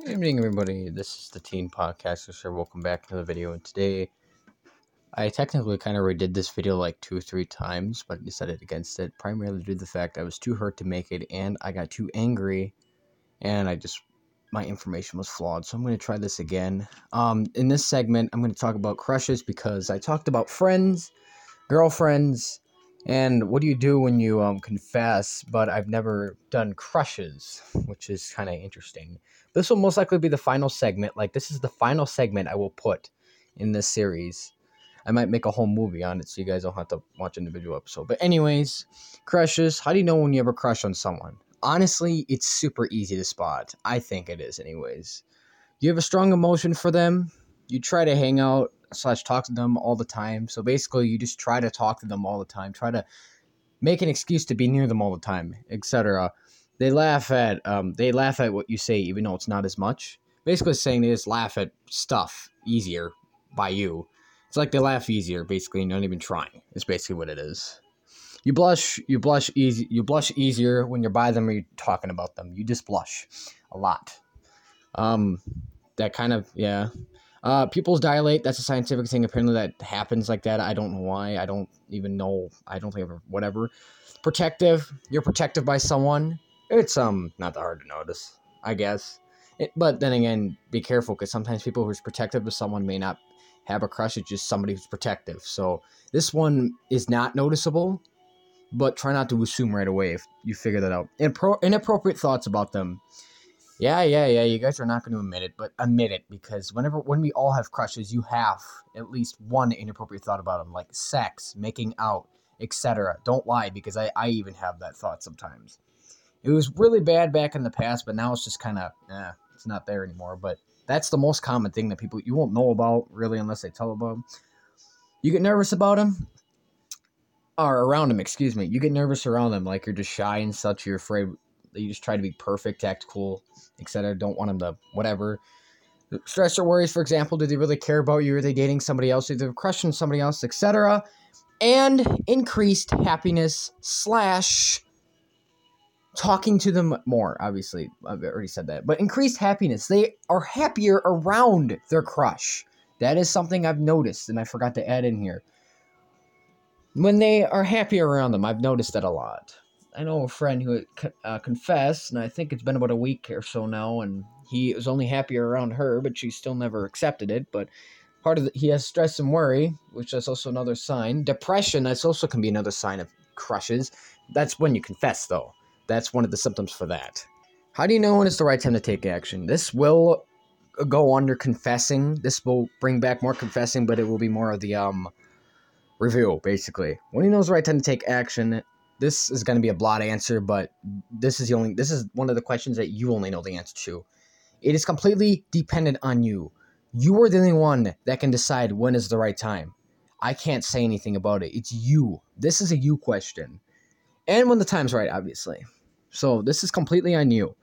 Good evening, everybody. This is the Teen Podcaster, sir. Welcome back to the video. And today, I technically kind of redid this video like two or three times, but decided against it, primarily due to the fact I was too hurt to make it, and I got too angry, and I just my information was flawed. So I'm going to try this again. Um, in this segment, I'm going to talk about crushes because I talked about friends, girlfriends, and what do you do when you um, confess? But I've never done crushes, which is kind of interesting. This will most likely be the final segment. Like, this is the final segment I will put in this series. I might make a whole movie on it so you guys don't have to watch individual episode. But, anyways, crushes. How do you know when you have a crush on someone? Honestly, it's super easy to spot. I think it is, anyways. You have a strong emotion for them. You try to hang out slash talk to them all the time. So basically, you just try to talk to them all the time. Try to make an excuse to be near them all the time, etc. They laugh at um, they laugh at what you say, even though it's not as much. Basically, saying they just laugh at stuff easier by you. It's like they laugh easier, basically, not even trying. It's basically what it is. You blush, you blush easy, you blush easier when you're by them or you're talking about them. You just blush a lot. Um, that kind of yeah. Uh, pupils dilate. That's a scientific thing. Apparently, that happens like that. I don't know why. I don't even know. I don't think ever. Whatever. Protective. You're protective by someone. It's um not that hard to notice. I guess. It, but then again, be careful because sometimes people who's protective of someone may not have a crush. It's just somebody who's protective. So this one is not noticeable, but try not to assume right away if you figure that out. Impro- inappropriate thoughts about them. Yeah, yeah, yeah. You guys are not going to admit it, but admit it because whenever when we all have crushes, you have at least one inappropriate thought about them, like sex, making out, etc. Don't lie because I I even have that thought sometimes. It was really bad back in the past, but now it's just kind of eh, it's not there anymore. But that's the most common thing that people you won't know about really unless they tell about them. You get nervous about them or around them, excuse me. You get nervous around them, like you're just shy and such. You're afraid you just try to be perfect, act cool, etc. Don't want them to whatever. Stress or worries, for example, do they really care about you? Are they dating somebody else? Are they crushing somebody else, etc. And increased happiness slash talking to them more. Obviously, I've already said that, but increased happiness. They are happier around their crush. That is something I've noticed, and I forgot to add in here. When they are happier around them, I've noticed that a lot. I know a friend who uh, confessed, and I think it's been about a week or so now, and he was only happier around her, but she still never accepted it. But part of the, he has stress and worry, which is also another sign. Depression, that's also can be another sign of crushes. That's when you confess, though. That's one of the symptoms for that. How do you know when it's the right time to take action? This will go under confessing. This will bring back more confessing, but it will be more of the um review, basically. When you know it's the right time to take action, this is going to be a blot answer, but this is the only this is one of the questions that you only know the answer to. It is completely dependent on you. You are the only one that can decide when is the right time. I can't say anything about it. It's you. This is a you question. And when the time's right, obviously. So this is completely on you.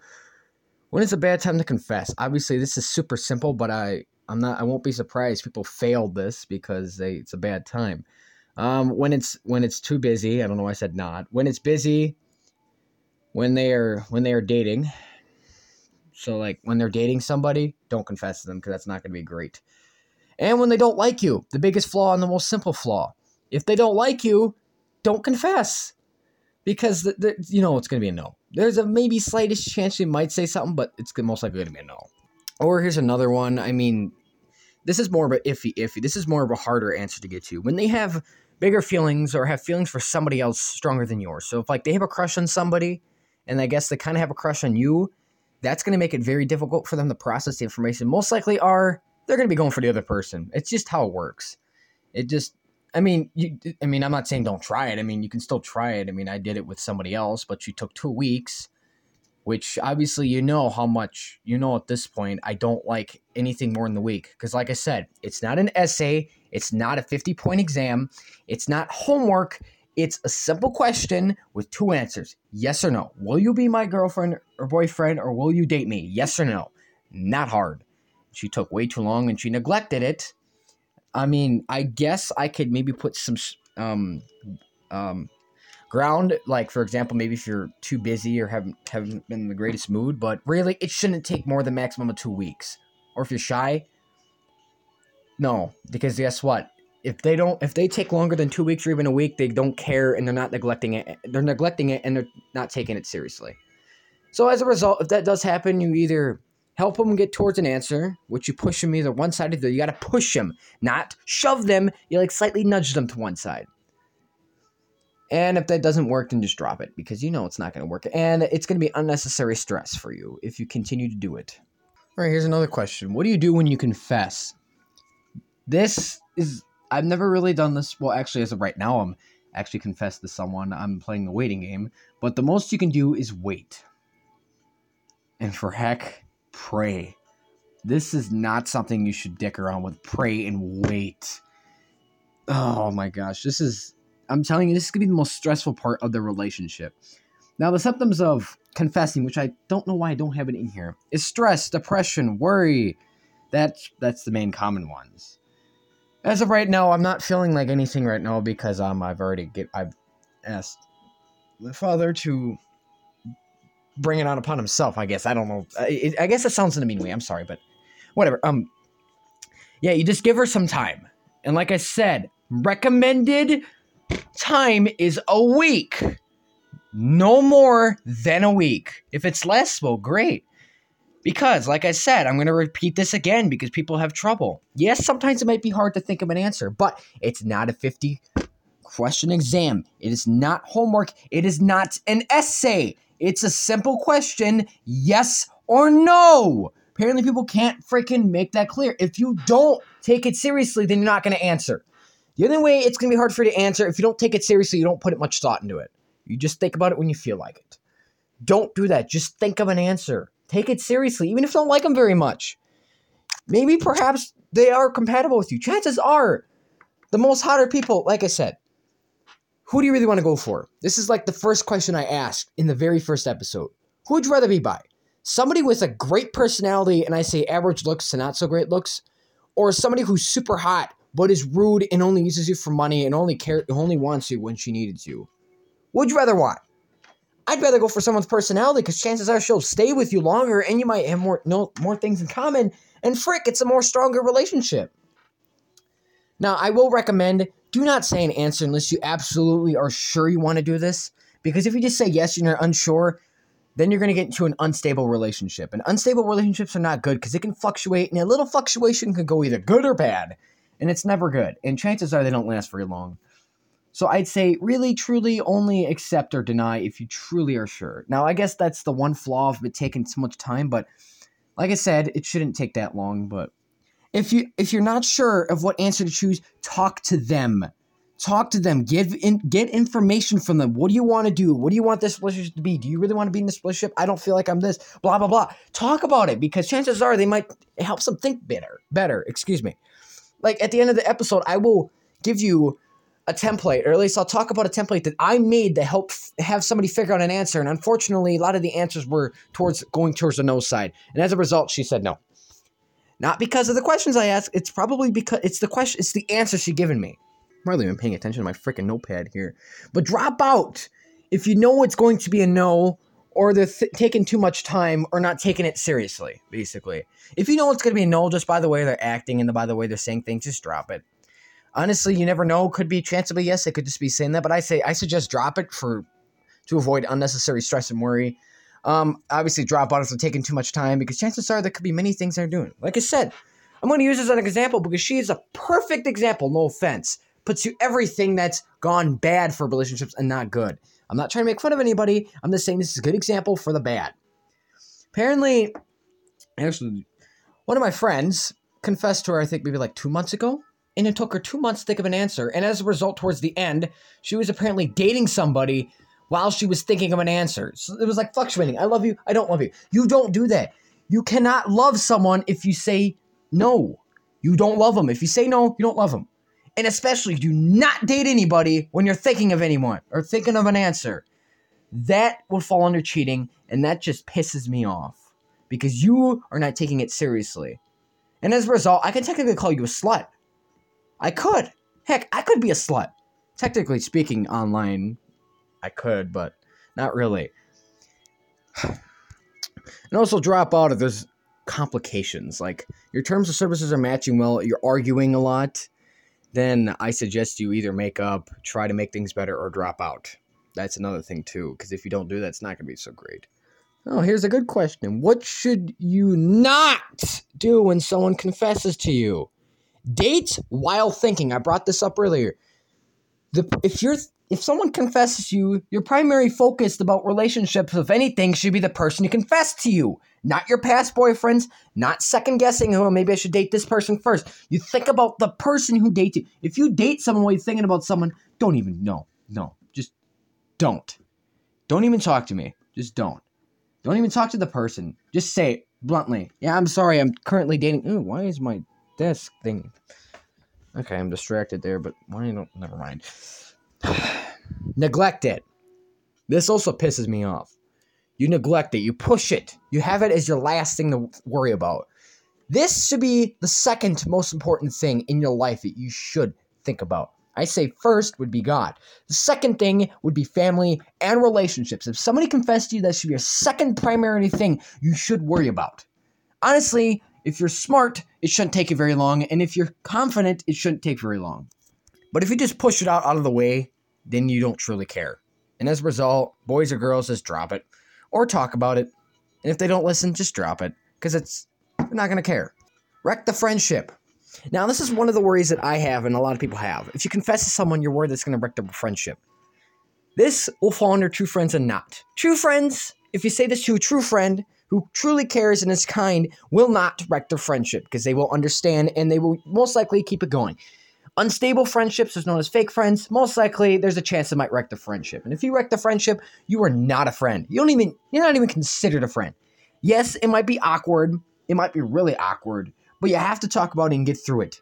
When is a bad time to confess? Obviously, this is super simple, but I I'm not I won't be surprised people failed this because they it's a bad time. Um, when it's when it's too busy, I don't know why I said not. When it's busy, when they are when they are dating. So like when they're dating somebody, don't confess to them because that's not going to be great. And when they don't like you, the biggest flaw and the most simple flaw. If they don't like you, don't confess because the, the, you know it's going to be a no. There's a maybe slightest chance you might say something, but it's most likely going to be a no. Or here's another one. I mean, this is more of a iffy iffy. This is more of a harder answer to get to. When they have bigger feelings or have feelings for somebody else stronger than yours. So if like they have a crush on somebody and I guess they kind of have a crush on you, that's going to make it very difficult for them to process the information. Most likely are they're going to be going for the other person. It's just how it works. It just I mean, you I mean, I'm not saying don't try it. I mean, you can still try it. I mean, I did it with somebody else, but you took 2 weeks which obviously you know how much you know at this point I don't like anything more in the week because like I said, it's not an essay, it's not a 50 point exam, it's not homework, it's a simple question with two answers. Yes or no. Will you be my girlfriend or boyfriend or will you date me? Yes or no. Not hard. She took way too long and she neglected it. I mean, I guess I could maybe put some um um ground. Like for example, maybe if you're too busy or haven't haven't been in the greatest mood, but really it shouldn't take more than maximum of two weeks. Or if you're shy, no, because guess what? If they don't, if they take longer than two weeks or even a week, they don't care and they're not neglecting it. They're neglecting it and they're not taking it seriously. So as a result, if that does happen, you either help them get towards an answer, which you push them either one side or the. You got to push them, not shove them. You like slightly nudge them to one side. And if that doesn't work, then just drop it because you know it's not going to work. And it's going to be unnecessary stress for you if you continue to do it. All right, here's another question. What do you do when you confess? This is, I've never really done this. Well, actually, as of right now, I'm actually confessed to someone. I'm playing the waiting game. But the most you can do is wait. And for heck, pray. This is not something you should dick around with. Pray and wait. Oh my gosh, this is I'm telling you, this is gonna be the most stressful part of the relationship. Now, the symptoms of confessing, which I don't know why I don't have it in here, is stress, depression, worry. That's that's the main common ones. As of right now, I'm not feeling like anything right now because um I've already get I've asked the father to bring it on upon himself. I guess I don't know. I, I guess it sounds in a mean way. I'm sorry, but whatever. Um, yeah, you just give her some time, and like I said, recommended time is a week. No more than a week. If it's less, well, great. Because, like I said, I'm going to repeat this again because people have trouble. Yes, sometimes it might be hard to think of an answer, but it's not a 50 question exam. It is not homework. It is not an essay. It's a simple question yes or no. Apparently, people can't freaking make that clear. If you don't take it seriously, then you're not going to answer. The only way it's going to be hard for you to answer if you don't take it seriously, you don't put much thought into it. You just think about it when you feel like it. Don't do that. Just think of an answer. Take it seriously, even if you don't like them very much. Maybe perhaps they are compatible with you. Chances are the most hotter people, like I said, who do you really want to go for? This is like the first question I asked in the very first episode. Who would you rather be by? Somebody with a great personality, and I say average looks to not so great looks, or somebody who's super hot but is rude and only uses you for money and only care only wants you when she needed you. Would you rather want? I'd rather go for someone's personality because chances are she'll stay with you longer and you might have more no, more things in common. And frick, it's a more stronger relationship. Now, I will recommend do not say an answer unless you absolutely are sure you want to do this. Because if you just say yes and you're unsure, then you're going to get into an unstable relationship. And unstable relationships are not good because it can fluctuate, and a little fluctuation can go either good or bad and it's never good. And chances are they don't last very long. So I'd say really, truly only accept or deny if you truly are sure. Now, I guess that's the one flaw of it taking so much time, but like I said, it shouldn't take that long. But if you if you're not sure of what answer to choose, talk to them. Talk to them. Give in, get information from them. What do you want to do? What do you want this relationship to be? Do you really want to be in this relationship? I don't feel like I'm this. Blah blah blah. Talk about it because chances are they might help them think better. Better. Excuse me like at the end of the episode, I will give you a template, or at least I'll talk about a template that I made to help f- have somebody figure out an answer. And unfortunately, a lot of the answers were towards going towards the no side. And as a result, she said no. Not because of the questions I asked. It's probably because it's the question. It's the answer she given me. I'm hardly even paying attention to my freaking notepad here. But drop out if you know it's going to be a no or they're th- taking too much time or not taking it seriously, basically. If you know it's going to be a no just by the way they're acting and by the way they're saying things, just drop it. Honestly, you never know. Could be chance of a yes. It could just be saying that. But I say I suggest drop it for to avoid unnecessary stress and worry. Um, obviously, drop out if they're taking too much time because chances are there could be many things they're doing. Like I said, I'm going to use this as an example because she is a perfect example. No offense, puts you everything that's gone bad for relationships and not good. I'm not trying to make fun of anybody. I'm just saying this is a good example for the bad. Apparently, actually, one of my friends confessed to her, I think maybe like two months ago, and it took her two months to think of an answer. And as a result, towards the end, she was apparently dating somebody while she was thinking of an answer. So it was like fluctuating. I love you. I don't love you. You don't do that. You cannot love someone if you say no. You don't love them. If you say no, you don't love them. And especially do not date anybody when you're thinking of anyone or thinking of an answer. That will fall under cheating, and that just pisses me off because you are not taking it seriously. And as a result, I can technically call you a slut. I could. Heck, I could be a slut. Technically speaking, online, I could, but not really. and also drop out if there's complications. Like your terms of services are matching well, you're arguing a lot, then I suggest you either make up, try to make things better, or drop out. That's another thing too, because if you don't do that, it's not going to be so great. Oh, here's a good question. What should you not do when someone confesses to you? Date while thinking. I brought this up earlier. The if you're if someone confesses to you, your primary focus about relationships, if anything, should be the person who confessed to you, not your past boyfriends, not second guessing, oh, maybe I should date this person first. You think about the person who dates you. If you date someone while you're thinking about someone, don't even, no, no, just don't. Don't even talk to me. Just don't. Don't even talk to the person. Just say bluntly, yeah, I'm sorry, I'm currently dating. Ooh, why is my desk thing? Okay, I'm distracted there, but why don't, never mind. neglect it. This also pisses me off. You neglect it, you push it, you have it as your last thing to worry about. This should be the second most important thing in your life that you should think about. I say first would be God. The second thing would be family and relationships. If somebody confessed to you, that should be your second primary thing you should worry about. Honestly, if you're smart, it shouldn't take you very long, and if you're confident, it shouldn't take very long. But if you just push it out out of the way, then you don't truly care. And as a result, boys or girls just drop it or talk about it. And if they don't listen, just drop it because it's they're not going to care. Wreck the friendship. Now, this is one of the worries that I have and a lot of people have. If you confess to someone, you're worried it's going to wreck the friendship. This will fall under true friends and not. True friends, if you say this to a true friend who truly cares and is kind, will not wreck their friendship because they will understand and they will most likely keep it going. Unstable friendships is known as fake friends. Most likely, there's a chance it might wreck the friendship. And if you wreck the friendship, you are not a friend. You don't even you're not even considered a friend. Yes, it might be awkward. It might be really awkward, but you have to talk about it and get through it.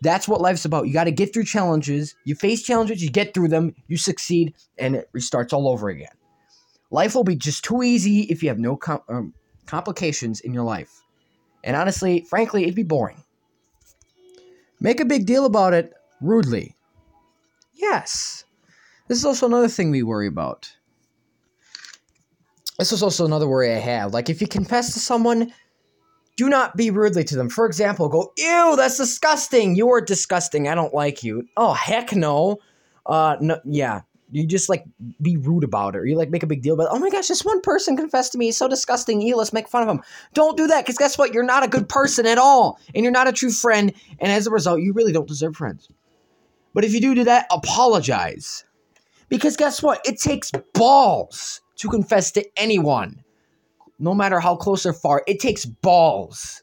That's what life's about. You got to get through challenges. You face challenges, you get through them, you succeed, and it restarts all over again. Life will be just too easy if you have no com- um, complications in your life. And honestly, frankly, it'd be boring. Make a big deal about it rudely. Yes. This is also another thing we worry about. This is also another worry I have. Like, if you confess to someone, do not be rudely to them. For example, go, ew, that's disgusting. You are disgusting. I don't like you. Oh, heck no. Uh, no, yeah you just like be rude about it or you like make a big deal about it. oh my gosh this one person confessed to me. He's so disgusting. You let's make fun of him. Don't do that because guess what? You're not a good person at all and you're not a true friend and as a result you really don't deserve friends. But if you do do that apologize. Because guess what? It takes balls to confess to anyone no matter how close or far. It takes balls.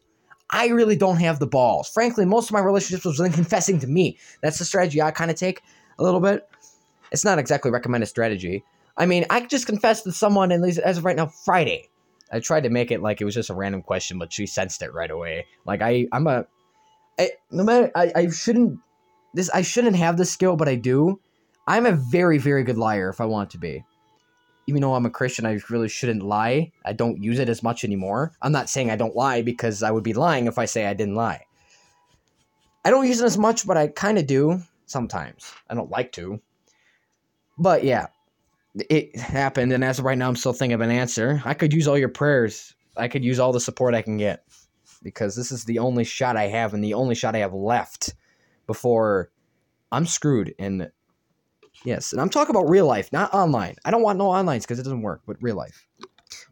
I really don't have the balls. Frankly, most of my relationships was them confessing to me. That's the strategy I kind of take a little bit. It's not exactly recommended strategy. I mean, I just confessed to someone, and as of right now, Friday. I tried to make it like it was just a random question, but she sensed it right away. Like I, I'm a, I, no matter, I, I shouldn't, this, I shouldn't have this skill, but I do. I'm a very, very good liar if I want to be. Even though I'm a Christian, I really shouldn't lie. I don't use it as much anymore. I'm not saying I don't lie because I would be lying if I say I didn't lie. I don't use it as much, but I kind of do sometimes. I don't like to. But yeah, it happened, and as of right now, I'm still thinking of an answer. I could use all your prayers. I could use all the support I can get because this is the only shot I have and the only shot I have left before I'm screwed. And yes, and I'm talking about real life, not online. I don't want no onlines because it doesn't work, but real life.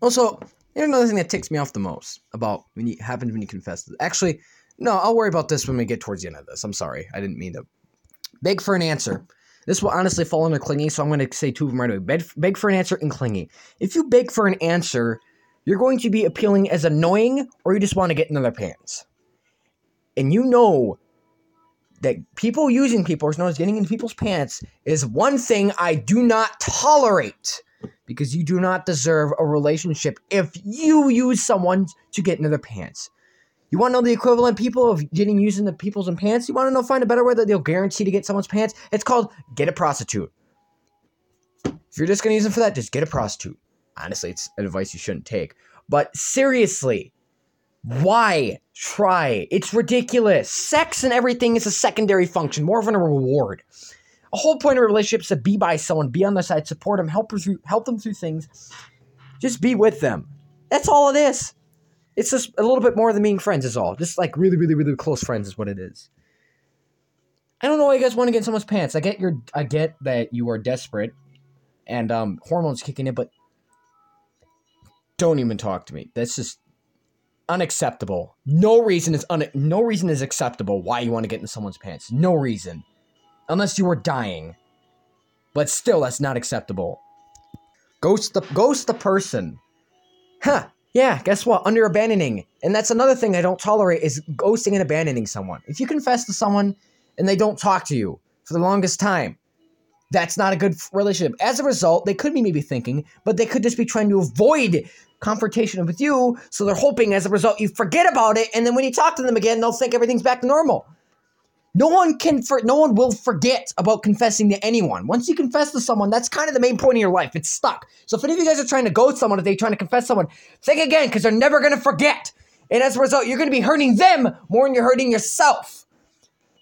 Also, here's another thing that ticks me off the most about when you happens when you confess. Actually, no, I'll worry about this when we get towards the end of this. I'm sorry, I didn't mean to beg for an answer. This will honestly fall into clingy, so I'm going to say two of them right away. Beg, beg for an answer and clingy. If you beg for an answer, you're going to be appealing as annoying or you just want to get in their pants. And you know that people using people, as known as getting into people's pants, is one thing I do not tolerate because you do not deserve a relationship if you use someone to get into their pants. You want to know the equivalent people of getting used in the people's in pants? You want to know find a better way that they'll guarantee to get someone's pants? It's called get a prostitute. If you're just gonna use them for that, just get a prostitute. Honestly, it's advice you shouldn't take. But seriously, why try? It's ridiculous. Sex and everything is a secondary function, more of a reward. A whole point of a relationship is to be by someone, be on their side, support them, help them help them through things. Just be with them. That's all it is. It's just a little bit more than being friends, is all. Just like really, really, really close friends is what it is. I don't know why you guys want to get in someone's pants. I get your, I get that you are desperate, and um, hormones kicking in, but don't even talk to me. That's just unacceptable. No reason is un- no reason is acceptable why you want to get in someone's pants. No reason. Unless you were dying. But still that's not acceptable. Ghost the ghost the person. Huh. Yeah, guess what? Under abandoning. And that's another thing I don't tolerate is ghosting and abandoning someone. If you confess to someone and they don't talk to you for the longest time, that's not a good relationship. As a result, they could be maybe thinking, but they could just be trying to avoid confrontation with you. So they're hoping as a result you forget about it, and then when you talk to them again, they'll think everything's back to normal. No one can for no one will forget about confessing to anyone. Once you confess to someone, that's kind of the main point of your life. It's stuck. So if any of you guys are trying to ghost someone, if they're trying to confess someone, think again because they're never gonna forget. And as a result, you're gonna be hurting them more than you're hurting yourself.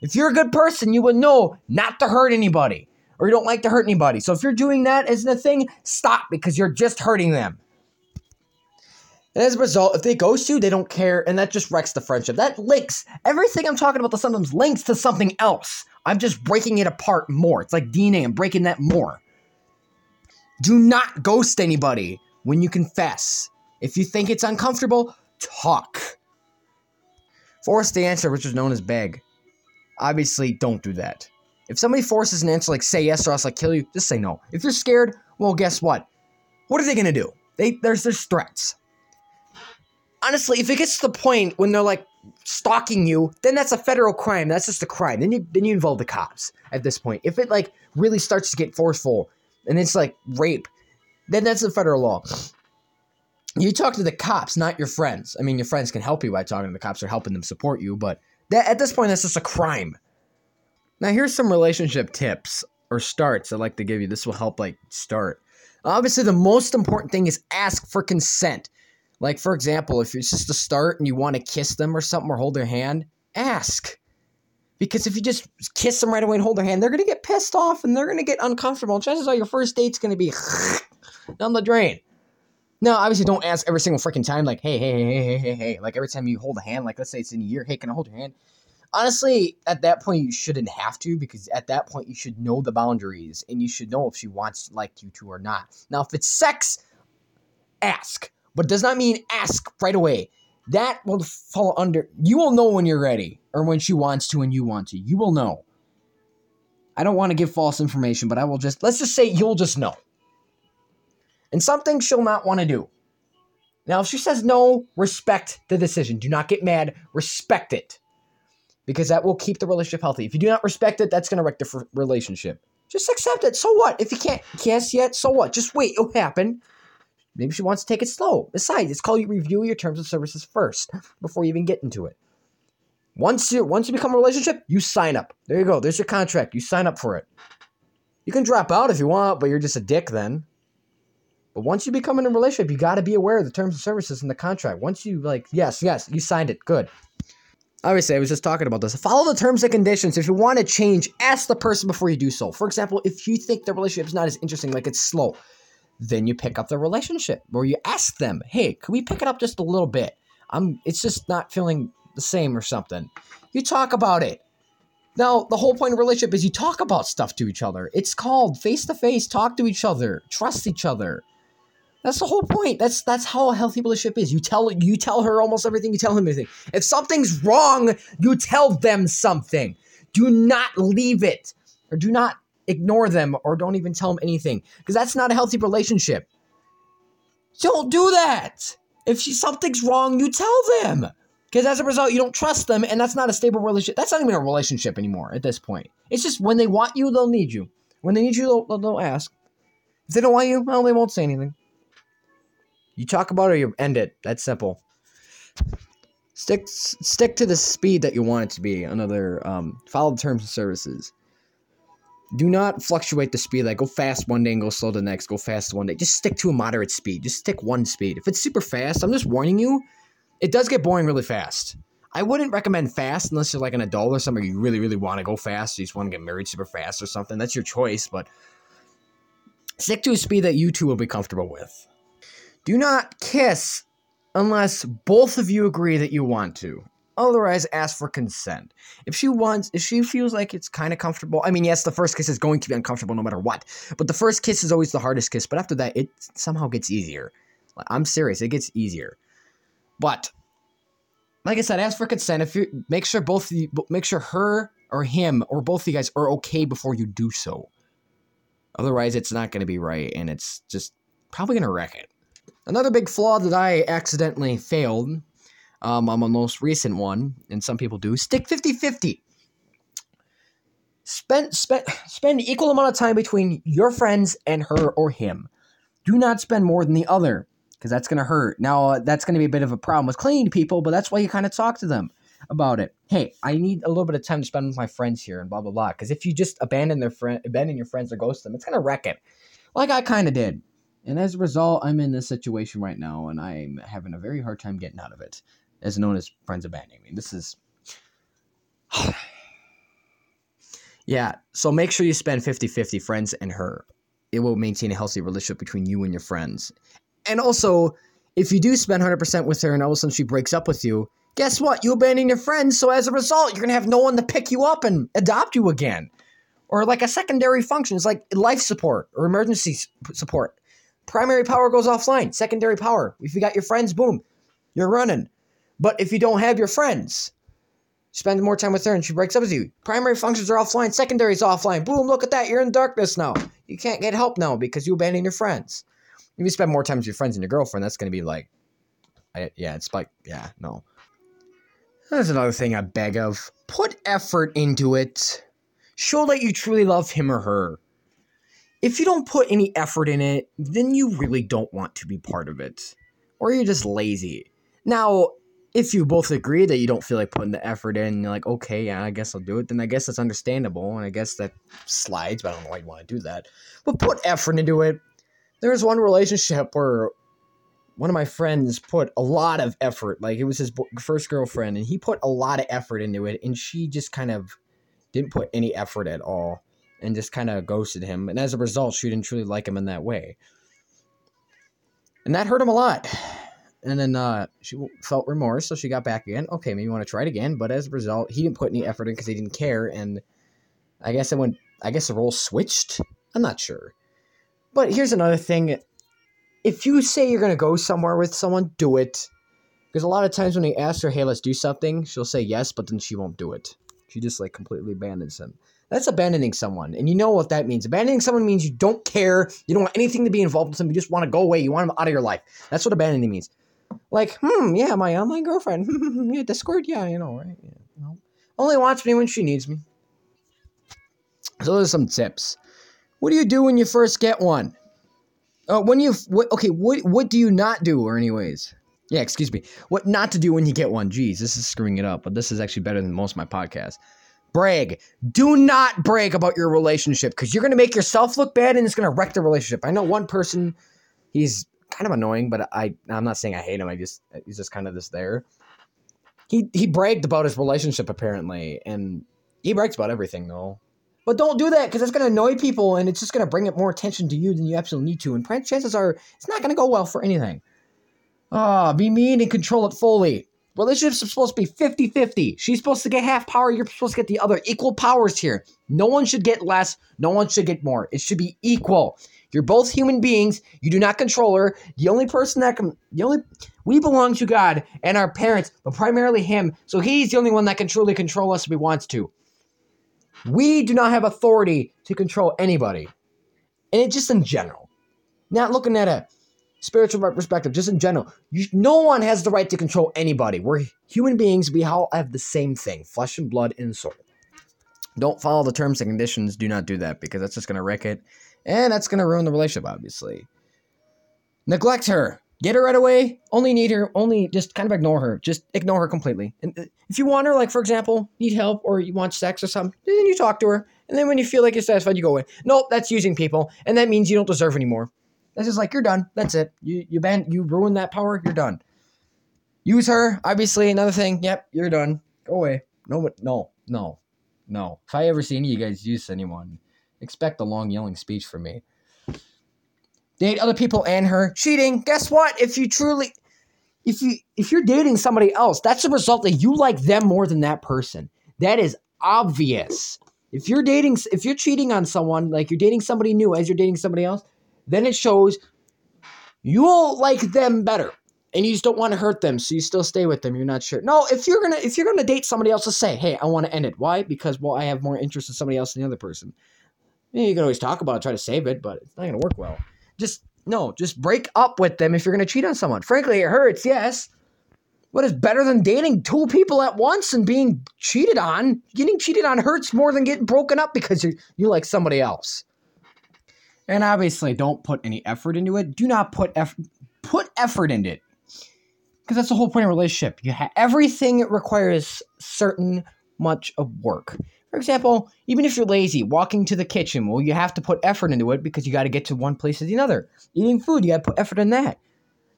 If you're a good person, you will know not to hurt anybody or you don't like to hurt anybody. So if you're doing that as a thing, stop because you're just hurting them. And as a result, if they ghost you, they don't care, and that just wrecks the friendship. That links everything I'm talking about. The sometimes links to something else. I'm just breaking it apart more. It's like DNA. I'm breaking that more. Do not ghost anybody when you confess. If you think it's uncomfortable, talk. Force the answer, which is known as beg. Obviously, don't do that. If somebody forces an answer like say yes or else I kill you, just say no. If you're scared, well, guess what? What are they gonna do? They there's there's threats. Honestly, if it gets to the point when they're like stalking you, then that's a federal crime. That's just a crime. Then you then you involve the cops at this point. If it like really starts to get forceful and it's like rape, then that's a federal law. You talk to the cops, not your friends. I mean, your friends can help you by talking to the cops or helping them support you, but that, at this point, that's just a crime. Now, here's some relationship tips or starts I'd like to give you. This will help, like, start. Obviously, the most important thing is ask for consent. Like, for example, if it's just a start and you want to kiss them or something or hold their hand, ask. Because if you just kiss them right away and hold their hand, they're going to get pissed off and they're going to get uncomfortable. Chances are your first date's going to be down the drain. Now, obviously, don't ask every single freaking time, like, hey, hey, hey, hey, hey, hey. Like, every time you hold a hand, like, let's say it's in a year, hey, can I hold your hand? honestly, at that point, you shouldn't have to because at that point, you should know the boundaries and you should know if she wants like you to or not. Now, if it's sex, ask, but does not mean ask right away. That will fall under. You will know when you're ready or when she wants to and you want to. You will know. I don't want to give false information, but I will just let's just say you'll just know. And something she'll not want to do. Now, if she says no, respect the decision. Do not get mad. Respect it because that will keep the relationship healthy. If you do not respect it, that's going to wreck the f- relationship. Just accept it. So what? If you can't guess yet, so what? Just wait. It'll happen. Maybe she wants to take it slow. Besides, it's called you review your terms of services first before you even get into it. Once you once you become a relationship, you sign up. There you go. There's your contract. You sign up for it. You can drop out if you want, but you're just a dick then. But once you become in a relationship, you got to be aware of the terms of services in the contract. Once you like, yes, yes, you signed it. Good obviously I was just talking about this. Follow the terms and conditions. If you want to change, ask the person before you do so. For example, if you think the relationship is not as interesting, like it's slow, then you pick up the relationship or you ask them, "Hey, can we pick it up just a little bit? I'm it's just not feeling the same or something." You talk about it. Now, the whole point of relationship is you talk about stuff to each other. It's called face to face, talk to each other, trust each other. That's the whole point. That's that's how a healthy relationship is. You tell you tell her almost everything. You tell him everything. If something's wrong, you tell them something. Do not leave it, or do not ignore them, or don't even tell them anything, because that's not a healthy relationship. Don't do that. If she, something's wrong, you tell them. Because as a result, you don't trust them, and that's not a stable relationship. That's not even a relationship anymore at this point. It's just when they want you, they'll need you. When they need you, they'll, they'll ask. If they don't want you, well, they won't say anything. You talk about it or you end it. That's simple. Stick stick to the speed that you want it to be. Another um, follow the terms and services. Do not fluctuate the speed. Like go fast one day and go slow the next. Go fast one day. Just stick to a moderate speed. Just stick one speed. If it's super fast, I'm just warning you. It does get boring really fast. I wouldn't recommend fast unless you're like an adult or somebody you really, really want to go fast. You just want to get married super fast or something. That's your choice, but stick to a speed that you two will be comfortable with. Do not kiss unless both of you agree that you want to. Otherwise, ask for consent. If she wants, if she feels like it's kind of comfortable, I mean, yes, the first kiss is going to be uncomfortable no matter what, but the first kiss is always the hardest kiss. But after that, it somehow gets easier. I'm serious, it gets easier. But like I said, ask for consent. If you make sure both, make sure her or him or both of you guys are okay before you do so. Otherwise, it's not going to be right, and it's just probably going to wreck it. Another big flaw that I accidentally failed um, on my most recent one, and some people do, stick 50 50. Spend, spend, spend equal amount of time between your friends and her or him. Do not spend more than the other, because that's going to hurt. Now, uh, that's going to be a bit of a problem with clinging to people, but that's why you kind of talk to them about it. Hey, I need a little bit of time to spend with my friends here, and blah blah blah. Because if you just abandon their friend, abandon your friends or ghost them, it's gonna wreck it. Like I kind of did. And as a result, I'm in this situation right now, and I'm having a very hard time getting out of it as known as friends abandoning me. This is. yeah, so make sure you spend 50 50 friends and her. It will maintain a healthy relationship between you and your friends. And also, if you do spend 100% with her and all of a sudden she breaks up with you, guess what? You abandon your friends, so as a result, you're to have no one to pick you up and adopt you again. Or like a secondary function, it's like life support or emergency support. Primary power goes offline, secondary power. If you got your friends, boom, you're running. But if you don't have your friends, spend more time with her and she breaks up with you. Primary functions are offline, secondary is offline. Boom, look at that. You're in darkness now. You can't get help now because you abandoned your friends. If you spend more time with your friends and your girlfriend, that's going to be like, I, yeah, it's like, yeah, no. That's another thing I beg of. Put effort into it. Show that you truly love him or her. If you don't put any effort in it, then you really don't want to be part of it. Or you're just lazy. Now, if you both agree that you don't feel like putting the effort in, you're like, okay, yeah, I guess I'll do it, then I guess that's understandable, and I guess that slides, but I don't know why you want to do that. But put effort into it. There was one relationship where one of my friends put a lot of effort, like it was his first girlfriend, and he put a lot of effort into it, and she just kind of didn't put any effort at all and just kind of ghosted him. And as a result, she didn't truly like him in that way. And that hurt him a lot. And then uh, she felt remorse, so she got back again. Okay, maybe you want to try it again. But as a result, he didn't put any effort in because he didn't care. And I guess it went. I guess the role switched. I'm not sure. But here's another thing: if you say you're gonna go somewhere with someone, do it. Because a lot of times when you ask her, "Hey, let's do something," she'll say yes, but then she won't do it. She just like completely abandons him. That's abandoning someone. And you know what that means. Abandoning someone means you don't care. You don't want anything to be involved with them. You just want to go away. You want them out of your life. That's what abandoning means. Like, hmm, yeah, my online girlfriend. yeah, Discord, yeah, you know, right? Yeah, no. Only wants me when she needs me. So those are some tips. What do you do when you first get one? Uh, when you what, okay, what what do you not do, or anyways? Yeah, excuse me. What not to do when you get one? Jeez, this is screwing it up, but this is actually better than most of my podcasts. Brag. Do not brag about your relationship because you're gonna make yourself look bad and it's gonna wreck the relationship. I know one person, he's kind of annoying, but I I'm not saying I hate him. I just he's just kind of this there. He he bragged about his relationship apparently, and he brags about everything though. But don't do that because it's going to annoy people and it's just going to bring up more attention to you than you absolutely need to. And chances are it's not going to go well for anything. Ah, oh, be mean and control it fully. Relationships are supposed to be 50 50. She's supposed to get half power, you're supposed to get the other. Equal powers here. No one should get less, no one should get more. It should be equal. You're both human beings. You do not control her. The only person that can, the only, we belong to God and our parents, but primarily Him. So He's the only one that can truly control us if He wants to. We do not have authority to control anybody. And it just in general. Not looking at a spiritual perspective, just in general. You, no one has the right to control anybody. We're human beings. We all have the same thing flesh and blood and soul. Don't follow the terms and conditions. Do not do that because that's just going to wreck it and that's going to ruin the relationship, obviously. Neglect her. Get her right away. Only need her. Only just kind of ignore her. Just ignore her completely. And uh, if you want her, like for example, need help or you want sex or something, then you talk to her. And then when you feel like you're satisfied, you go away. Nope, that's using people, and that means you don't deserve anymore. That's just like you're done. That's it. You you ban you ruin that power. You're done. Use her, obviously, another thing. Yep, you're done. Go away. No, no, no, no. If I ever see any of you guys use anyone, expect a long yelling speech from me. Date other people and her. Cheating. Guess what? If you truly if you if you're dating somebody else, that's the result that you like them more than that person. That is obvious. If you're dating if you're cheating on someone, like you're dating somebody new as you're dating somebody else, then it shows you'll like them better. And you just don't want to hurt them, so you still stay with them. You're not sure. No, if you're gonna if you're gonna date somebody else, just say, hey, I want to end it. Why? Because well, I have more interest in somebody else than the other person. Yeah, you can always talk about it, try to save it, but it's not gonna work well. Just no, just break up with them if you're to cheat on someone. Frankly, it hurts, yes. What is better than dating two people at once and being cheated on? Getting cheated on hurts more than getting broken up because you you like somebody else. And obviously, don't put any effort into it. Do not put effort put effort into it. Because that's the whole point of relationship. You have everything requires certain much of work. For example, even if you're lazy, walking to the kitchen, well, you have to put effort into it because you got to get to one place to the other. Eating food, you got to put effort in that.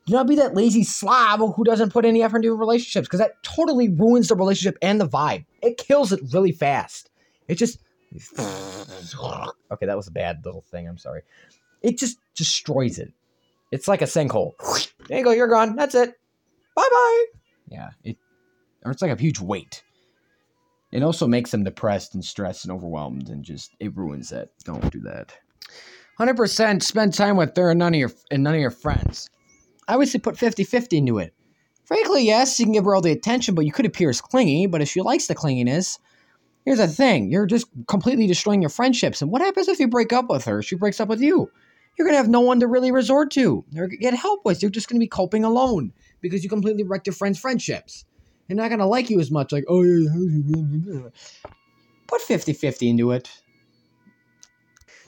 Do not be that lazy slob who doesn't put any effort into relationships because that totally ruins the relationship and the vibe. It kills it really fast. It just. Okay, that was a bad little thing. I'm sorry. It just destroys it. It's like a sinkhole. There you go. You're gone. That's it. Bye bye. Yeah. It. Or it's like a huge weight. It also makes them depressed and stressed and overwhelmed, and just it ruins that. Don't do that. Hundred percent. Spend time with her and none of your and none of your friends. I would say put 50-50 into it. Frankly, yes, you can give her all the attention, but you could appear as clingy. But if she likes the clinginess, here's the thing: you're just completely destroying your friendships. And what happens if you break up with her? She breaks up with you. You're gonna have no one to really resort to or get help with. You're just gonna be coping alone because you completely wrecked your friends' friendships. They're not gonna like you as much. Like, oh yeah, put 50-50 into it.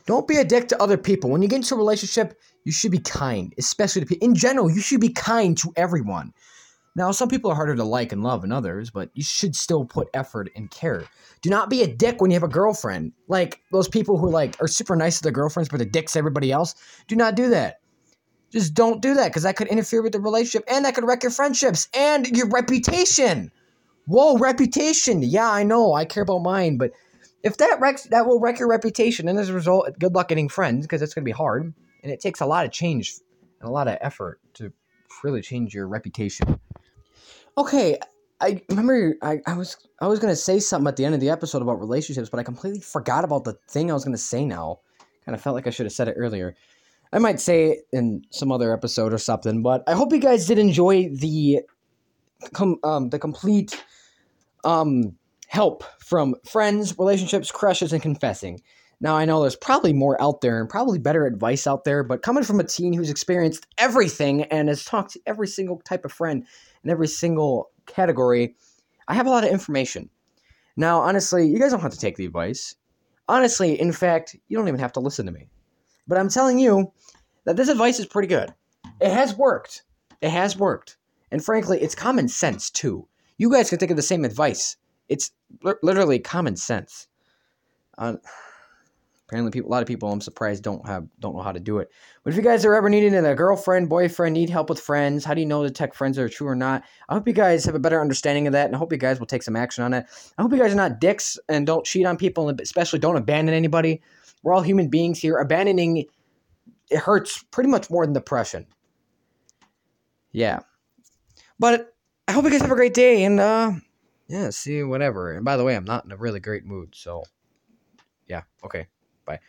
Don't be a dick to other people. When you get into a relationship, you should be kind, especially to people. In general, you should be kind to everyone. Now, some people are harder to like and love than others, but you should still put effort and care. Do not be a dick when you have a girlfriend. Like those people who like are super nice to their girlfriends, but they're dicks to everybody else. Do not do that. Just don't do that because that could interfere with the relationship and that could wreck your friendships and your reputation. Whoa, reputation. Yeah, I know. I care about mine, but if that wrecks, that will wreck your reputation. And as a result, good luck getting friends because it's going to be hard. And it takes a lot of change and a lot of effort to really change your reputation. Okay, I remember I, I was I was gonna say something at the end of the episode about relationships, but I completely forgot about the thing I was gonna say now. Kind of felt like I should have said it earlier. I might say it in some other episode or something, but I hope you guys did enjoy the com- um, the complete um, help from friends, relationships, crushes, and confessing. Now, I know there's probably more out there and probably better advice out there, but coming from a teen who's experienced everything and has talked to every single type of friend in every single category, I have a lot of information. Now, honestly, you guys don't have to take the advice. Honestly, in fact, you don't even have to listen to me. But I'm telling you that this advice is pretty good. It has worked. It has worked. And frankly, it's common sense too. You guys can think of the same advice. It's li- literally common sense. Uh, apparently, people, a lot of people, I'm surprised, don't have don't know how to do it. But if you guys are ever needing a girlfriend, boyfriend, need help with friends, how do you know the tech friends are true or not? I hope you guys have a better understanding of that, and I hope you guys will take some action on it. I hope you guys are not dicks and don't cheat on people, and especially don't abandon anybody. We're all human beings here. Abandoning it hurts pretty much more than depression. Yeah. But I hope you guys have a great day and uh yeah, see whatever. And by the way, I'm not in a really great mood, so yeah, okay.